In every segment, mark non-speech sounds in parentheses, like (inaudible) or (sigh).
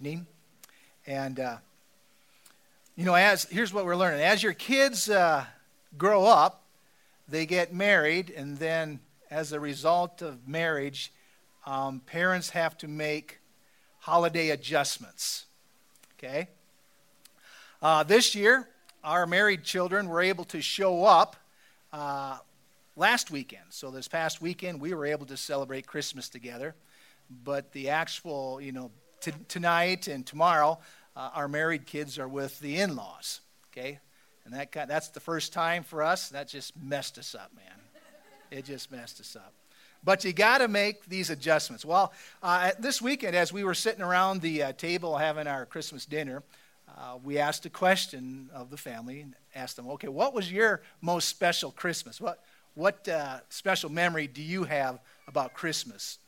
evening. And, uh, you know, as here's what we're learning. As your kids uh, grow up, they get married, and then as a result of marriage, um, parents have to make holiday adjustments. Okay? Uh, this year, our married children were able to show up uh, last weekend. So, this past weekend, we were able to celebrate Christmas together. But the actual, you know, t- tonight and tomorrow, uh, our married kids are with the in laws. Okay? And that, that's the first time for us. That just messed us up, man. It just messed us up. But you got to make these adjustments. Well, uh, this weekend, as we were sitting around the uh, table having our Christmas dinner, uh, we asked a question of the family and asked them, okay, what was your most special Christmas? What, what uh, special memory do you have about Christmas?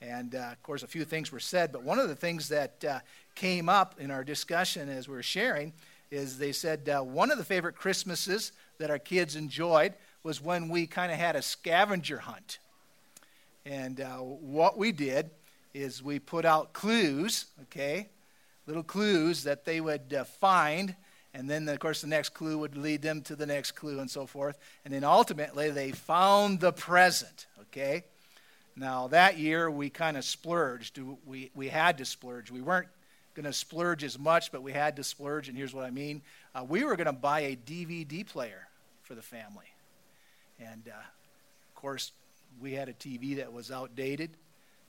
And uh, of course, a few things were said, but one of the things that uh, came up in our discussion as we were sharing is they said uh, one of the favorite Christmases that our kids enjoyed was when we kind of had a scavenger hunt. And uh, what we did is we put out clues, okay, little clues that they would uh, find. And then, of course, the next clue would lead them to the next clue and so forth. And then ultimately, they found the present, okay? Now, that year we kind of splurged. We, we had to splurge. We weren't going to splurge as much, but we had to splurge, and here's what I mean. Uh, we were going to buy a DVD player for the family. And uh, of course, we had a TV that was outdated,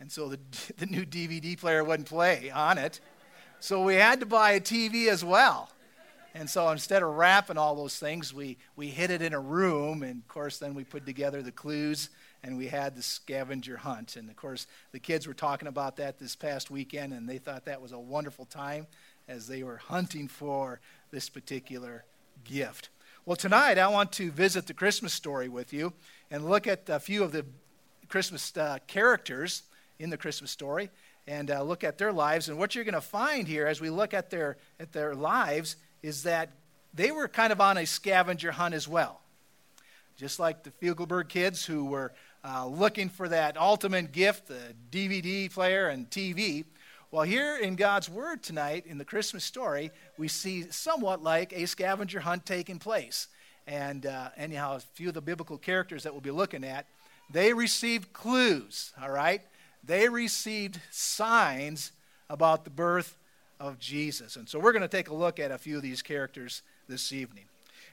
and so the, (laughs) the new DVD player wouldn't play on it. So we had to buy a TV as well. And so instead of wrapping all those things, we, we hid it in a room, and of course, then we put together the clues and we had the scavenger hunt. And of course, the kids were talking about that this past weekend, and they thought that was a wonderful time as they were hunting for this particular gift. Well, tonight I want to visit the Christmas story with you and look at a few of the Christmas uh, characters in the Christmas story and uh, look at their lives. And what you're going to find here as we look at their, at their lives is that they were kind of on a scavenger hunt as well. Just like the Fiegelberg kids who were uh, looking for that ultimate gift, the DVD player and TV. Well, here in God's Word tonight, in the Christmas story, we see somewhat like a scavenger hunt taking place. And uh, anyhow, a few of the biblical characters that we'll be looking at, they received clues, all right? They received signs about the birth of Jesus. And so we're going to take a look at a few of these characters this evening.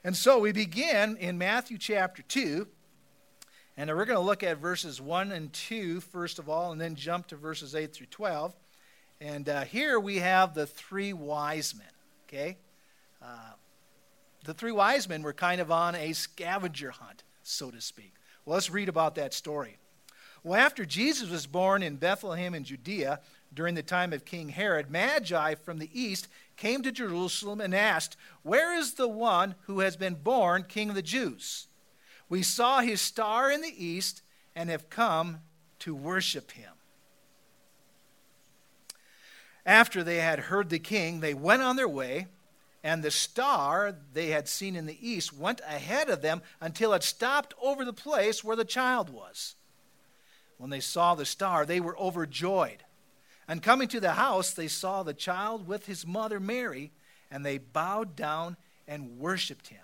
And so we begin in Matthew chapter 2, and we're going to look at verses 1 and 2 first of all, and then jump to verses 8 through 12. And uh, here we have the three wise men, okay? Uh, the three wise men were kind of on a scavenger hunt, so to speak. Well, let's read about that story. Well, after Jesus was born in Bethlehem in Judea during the time of King Herod, Magi from the east came to Jerusalem and asked, Where is the one who has been born King of the Jews? We saw his star in the east and have come to worship him. After they had heard the king, they went on their way, and the star they had seen in the east went ahead of them until it stopped over the place where the child was. When they saw the star, they were overjoyed. And coming to the house, they saw the child with his mother Mary, and they bowed down and worshiped him.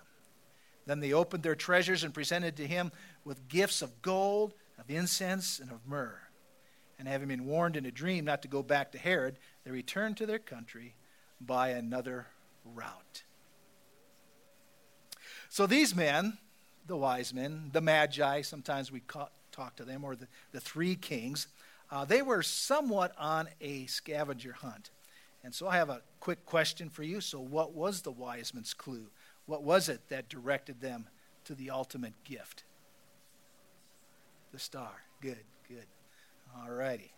Then they opened their treasures and presented to him with gifts of gold, of incense, and of myrrh. And having been warned in a dream not to go back to Herod, they returned to their country by another route. So these men, the wise men, the magi, sometimes we talk to them, or the, the three kings, uh, they were somewhat on a scavenger hunt. And so I have a quick question for you. So, what was the wise man's clue? What was it that directed them to the ultimate gift? The star. Good, good. All righty.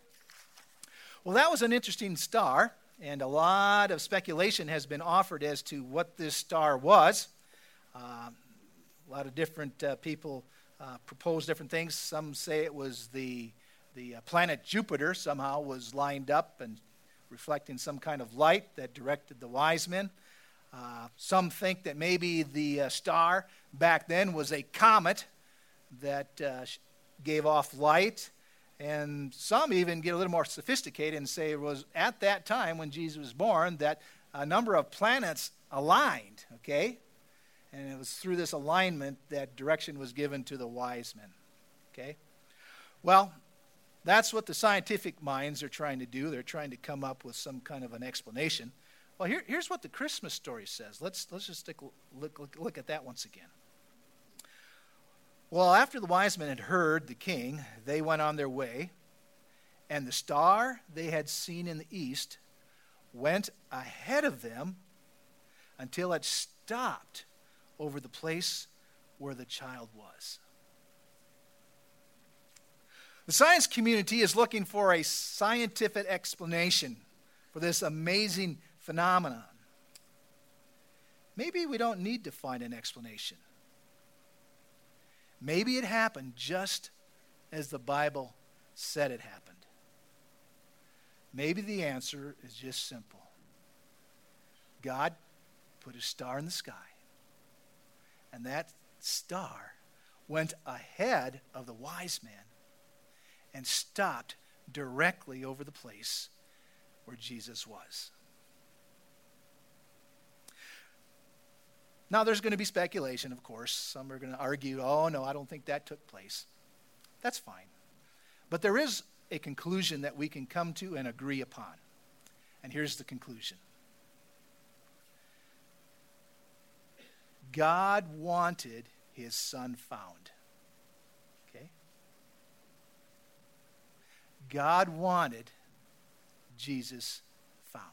Well, that was an interesting star, and a lot of speculation has been offered as to what this star was. Uh, a lot of different uh, people uh, propose different things. Some say it was the, the uh, planet Jupiter, somehow was lined up and reflecting some kind of light that directed the wise men. Uh, some think that maybe the uh, star back then was a comet that uh, gave off light, And some even get a little more sophisticated and say it was at that time when Jesus was born that a number of planets aligned, okay? And it was through this alignment that direction was given to the wise men, okay? Well, that's what the scientific minds are trying to do. They're trying to come up with some kind of an explanation. Well, here, here's what the Christmas story says. Let's, let's just take, look, look, look at that once again. Well, after the wise men had heard the king, they went on their way, and the star they had seen in the east went ahead of them until it stopped over the place where the child was. The science community is looking for a scientific explanation for this amazing phenomenon. Maybe we don't need to find an explanation. Maybe it happened just as the Bible said it happened. Maybe the answer is just simple God put a star in the sky, and that star went ahead of the wise man and stopped directly over the place where Jesus was. Now, there's going to be speculation, of course. Some are going to argue, oh, no, I don't think that took place. That's fine. But there is a conclusion that we can come to and agree upon. And here's the conclusion God wanted his son found. Okay? God wanted Jesus found.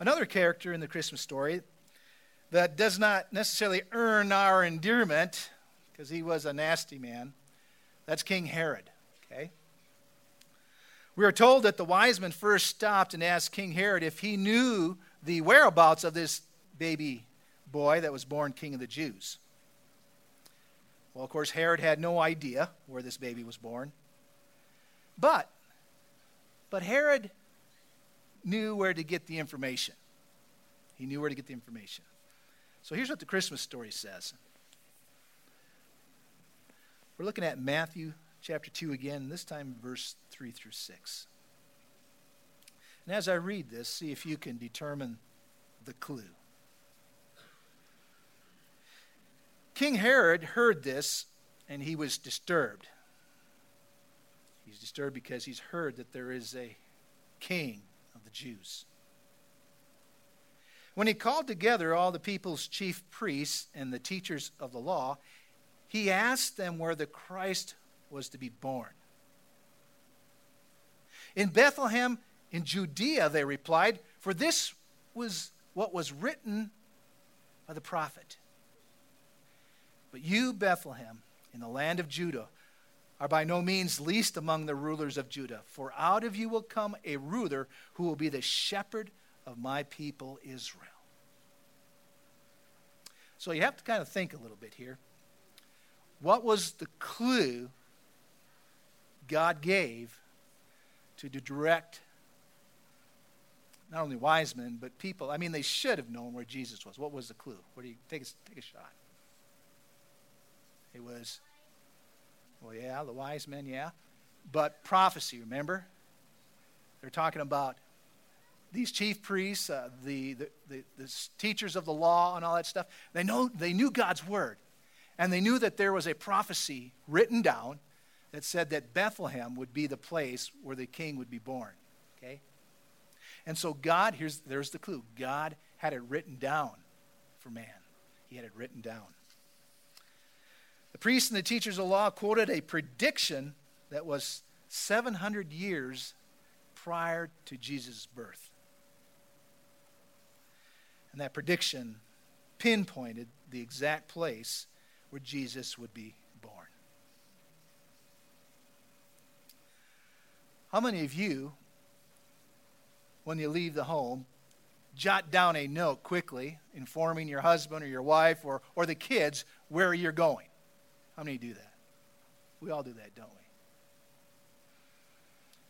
Another character in the Christmas story that does not necessarily earn our endearment, because he was a nasty man, that's King Herod. Okay? We are told that the wise men first stopped and asked King Herod if he knew the whereabouts of this baby boy that was born king of the Jews. Well, of course, Herod had no idea where this baby was born. But, but Herod knew where to get the information. He knew where to get the information. So here's what the Christmas story says. We're looking at Matthew chapter 2 again, this time verse 3 through 6. And as I read this, see if you can determine the clue. King Herod heard this and he was disturbed. He's disturbed because he's heard that there is a king of the Jews. When he called together all the people's chief priests and the teachers of the law, he asked them where the Christ was to be born. In Bethlehem in Judea, they replied, for this was what was written by the prophet. But you, Bethlehem, in the land of Judah, are by no means least among the rulers of Judah, for out of you will come a ruler who will be the shepherd of my people Israel. So you have to kind of think a little bit here. What was the clue God gave to direct not only wise men, but people. I mean, they should have known where Jesus was. What was the clue? Where do you take a, take a shot? It was, well, yeah, the wise men, yeah. But prophecy, remember? They're talking about these chief priests, uh, the, the, the, the teachers of the law, and all that stuff. They, know, they knew God's word. And they knew that there was a prophecy written down that said that Bethlehem would be the place where the king would be born. Okay? And so God, here's there's the clue. God had it written down for man. He had it written down. The priests and the teachers of law quoted a prediction that was 700 years prior to Jesus' birth. And that prediction pinpointed the exact place where Jesus would be born. How many of you when you leave the home, jot down a note quickly informing your husband or your wife or, or the kids where you're going. How many do that? We all do that, don't we?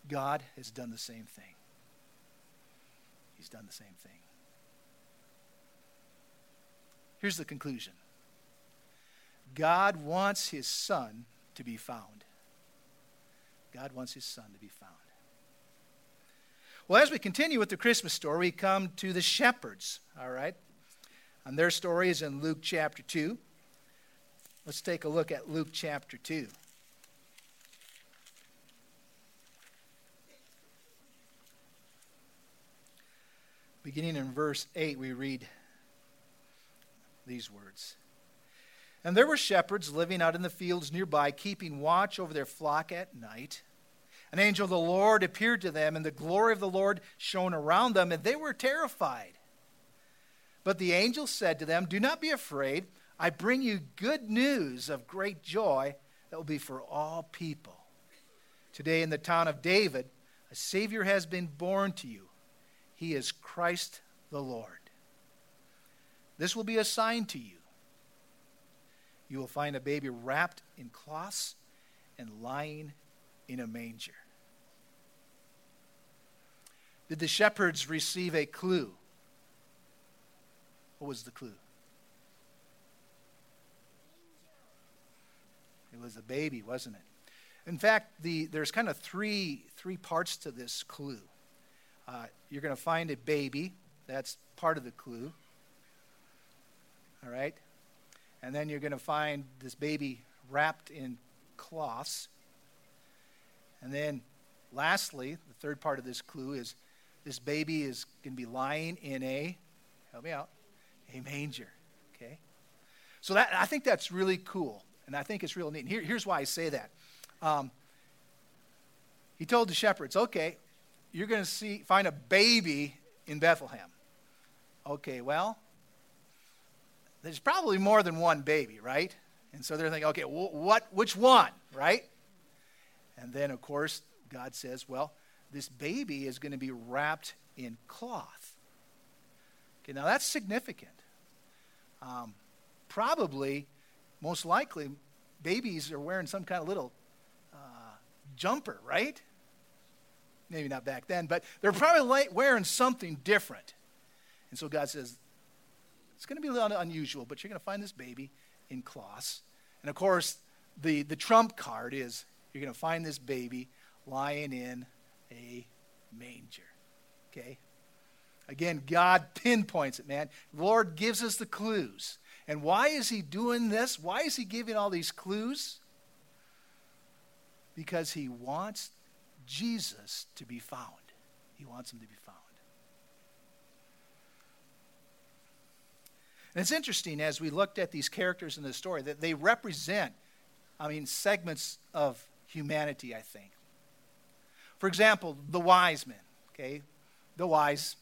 God has done the same thing. He's done the same thing. Here's the conclusion God wants his son to be found. God wants his son to be found. Well, as we continue with the Christmas story, we come to the shepherds, all right? And their story is in Luke chapter 2. Let's take a look at Luke chapter 2. Beginning in verse 8, we read these words. And there were shepherds living out in the fields nearby, keeping watch over their flock at night. An angel of the Lord appeared to them, and the glory of the Lord shone around them, and they were terrified. But the angel said to them, Do not be afraid. I bring you good news of great joy that will be for all people. Today, in the town of David, a Savior has been born to you. He is Christ the Lord. This will be a sign to you. You will find a baby wrapped in cloths and lying in a manger. Did the shepherds receive a clue? What was the clue? It was a baby, wasn't it? In fact, the, there's kind of three, three parts to this clue. Uh, you're going to find a baby, that's part of the clue. All right? And then you're going to find this baby wrapped in cloths. And then, lastly, the third part of this clue is this baby is going to be lying in a, help me out, a manger. Okay? So that, I think that's really cool. And I think it's real neat. Here, here's why I say that. Um, he told the shepherds, okay, you're going to see, find a baby in Bethlehem. Okay, well, there's probably more than one baby, right? And so they're thinking, okay, what, which one, right? And then, of course, God says, well, this baby is going to be wrapped in cloth. Okay, now that's significant. Um, probably, most likely, babies are wearing some kind of little uh, jumper, right? Maybe not back then, but they're probably wearing something different. And so God says, it's going to be a little unusual, but you're going to find this baby in cloths. And of course, the, the trump card is you're going to find this baby lying in a manger. Okay? Again, God pinpoints it, man. Lord gives us the clues. And why is he doing this? Why is he giving all these clues? Because he wants Jesus to be found. He wants him to be found. And it's interesting as we looked at these characters in the story that they represent, I mean, segments of humanity, I think. For example, the wise men, okay? The wise,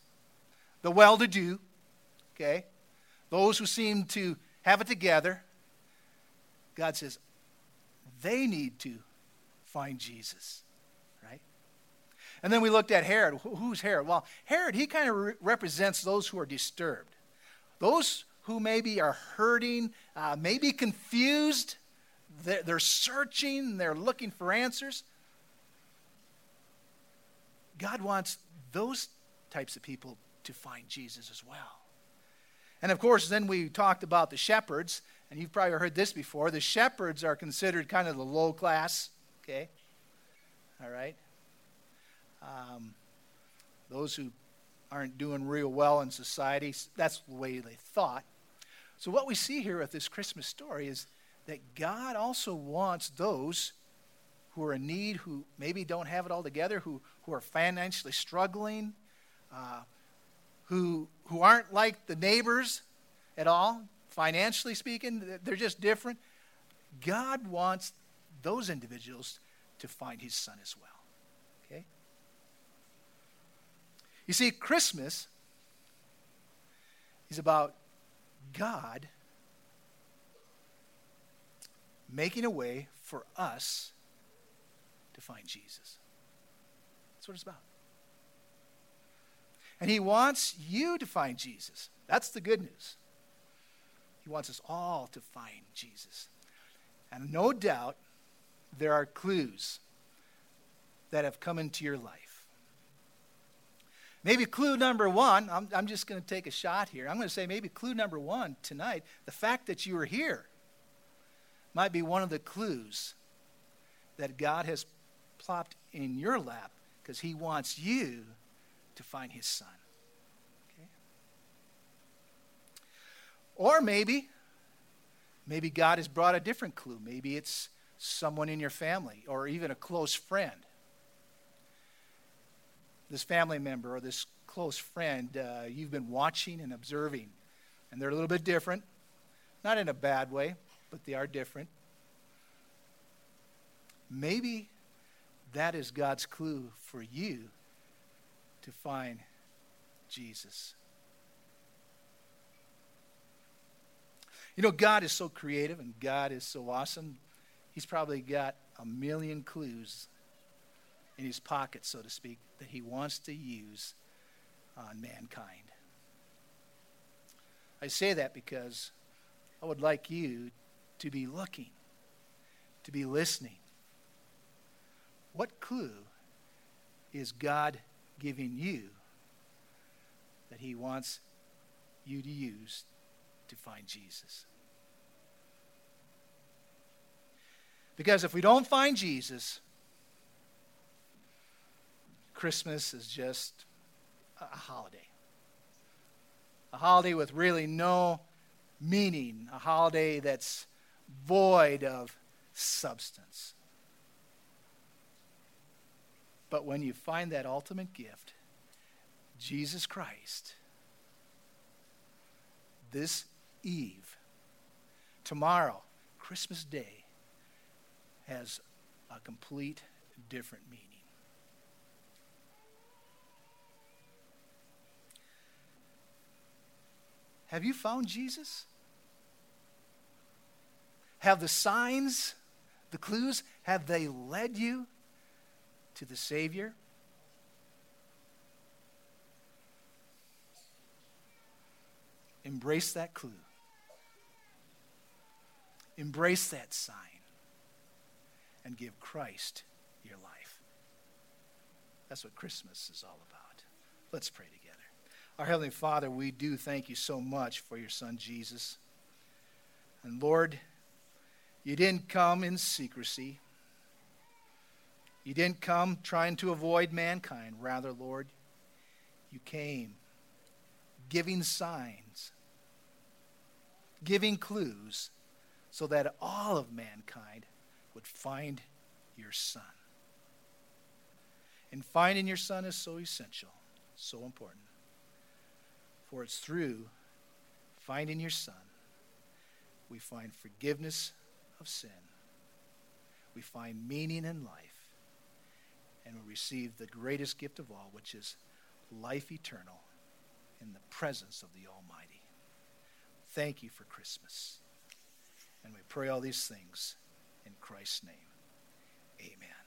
the well to do, okay? Those who seem to have it together. God says, they need to find Jesus, right? And then we looked at Herod. Who's Herod? Well, Herod, he kind of re- represents those who are disturbed, those who maybe are hurting, uh, maybe confused. They're, they're searching, they're looking for answers. God wants those types of people to find Jesus as well. And of course, then we talked about the shepherds, and you've probably heard this before. The shepherds are considered kind of the low class, okay? All right? Um, those who aren't doing real well in society, that's the way they thought. So, what we see here with this Christmas story is that God also wants those who are in need, who maybe don't have it all together, who, who are financially struggling, uh, who, who aren't like the neighbors at all, financially speaking, they're just different. God wants those individuals to find his son as well. Okay? You see, Christmas is about God making a way for us to find Jesus. That's what it's about. And He wants you to find Jesus. That's the good news. He wants us all to find Jesus. And no doubt there are clues that have come into your life. Maybe clue number one, I'm, I'm just going to take a shot here. I'm going to say maybe clue number one tonight the fact that you are here. might be one of the clues that God has plopped in your lap because he wants you to find his son. Okay? Or maybe, maybe God has brought a different clue. Maybe it's someone in your family or even a close friend. This family member or this close friend uh, you've been watching and observing, and they're a little bit different. Not in a bad way, but they are different. Maybe that is God's clue for you to find Jesus. You know, God is so creative and God is so awesome. He's probably got a million clues in his pocket, so to speak, that he wants to use on mankind. I say that because I would like you to be looking, to be listening. What clue is God giving you that He wants you to use to find Jesus? Because if we don't find Jesus, Christmas is just a holiday. A holiday with really no meaning, a holiday that's void of substance. But when you find that ultimate gift, Jesus Christ, this eve, tomorrow, Christmas Day, has a complete different meaning. Have you found Jesus? Have the signs, the clues, have they led you to the Savior? Embrace that clue. Embrace that sign. And give Christ your life. That's what Christmas is all about. Let's pray together. Our Heavenly Father, we do thank you so much for your Son Jesus. And Lord, you didn't come in secrecy. You didn't come trying to avoid mankind. Rather, Lord, you came giving signs, giving clues, so that all of mankind would find your Son. And finding your Son is so essential, so important. For it's through finding your Son we find forgiveness of sin, we find meaning in life and will receive the greatest gift of all, which is life eternal in the presence of the Almighty. Thank you for Christmas. And we pray all these things in Christ's name. Amen.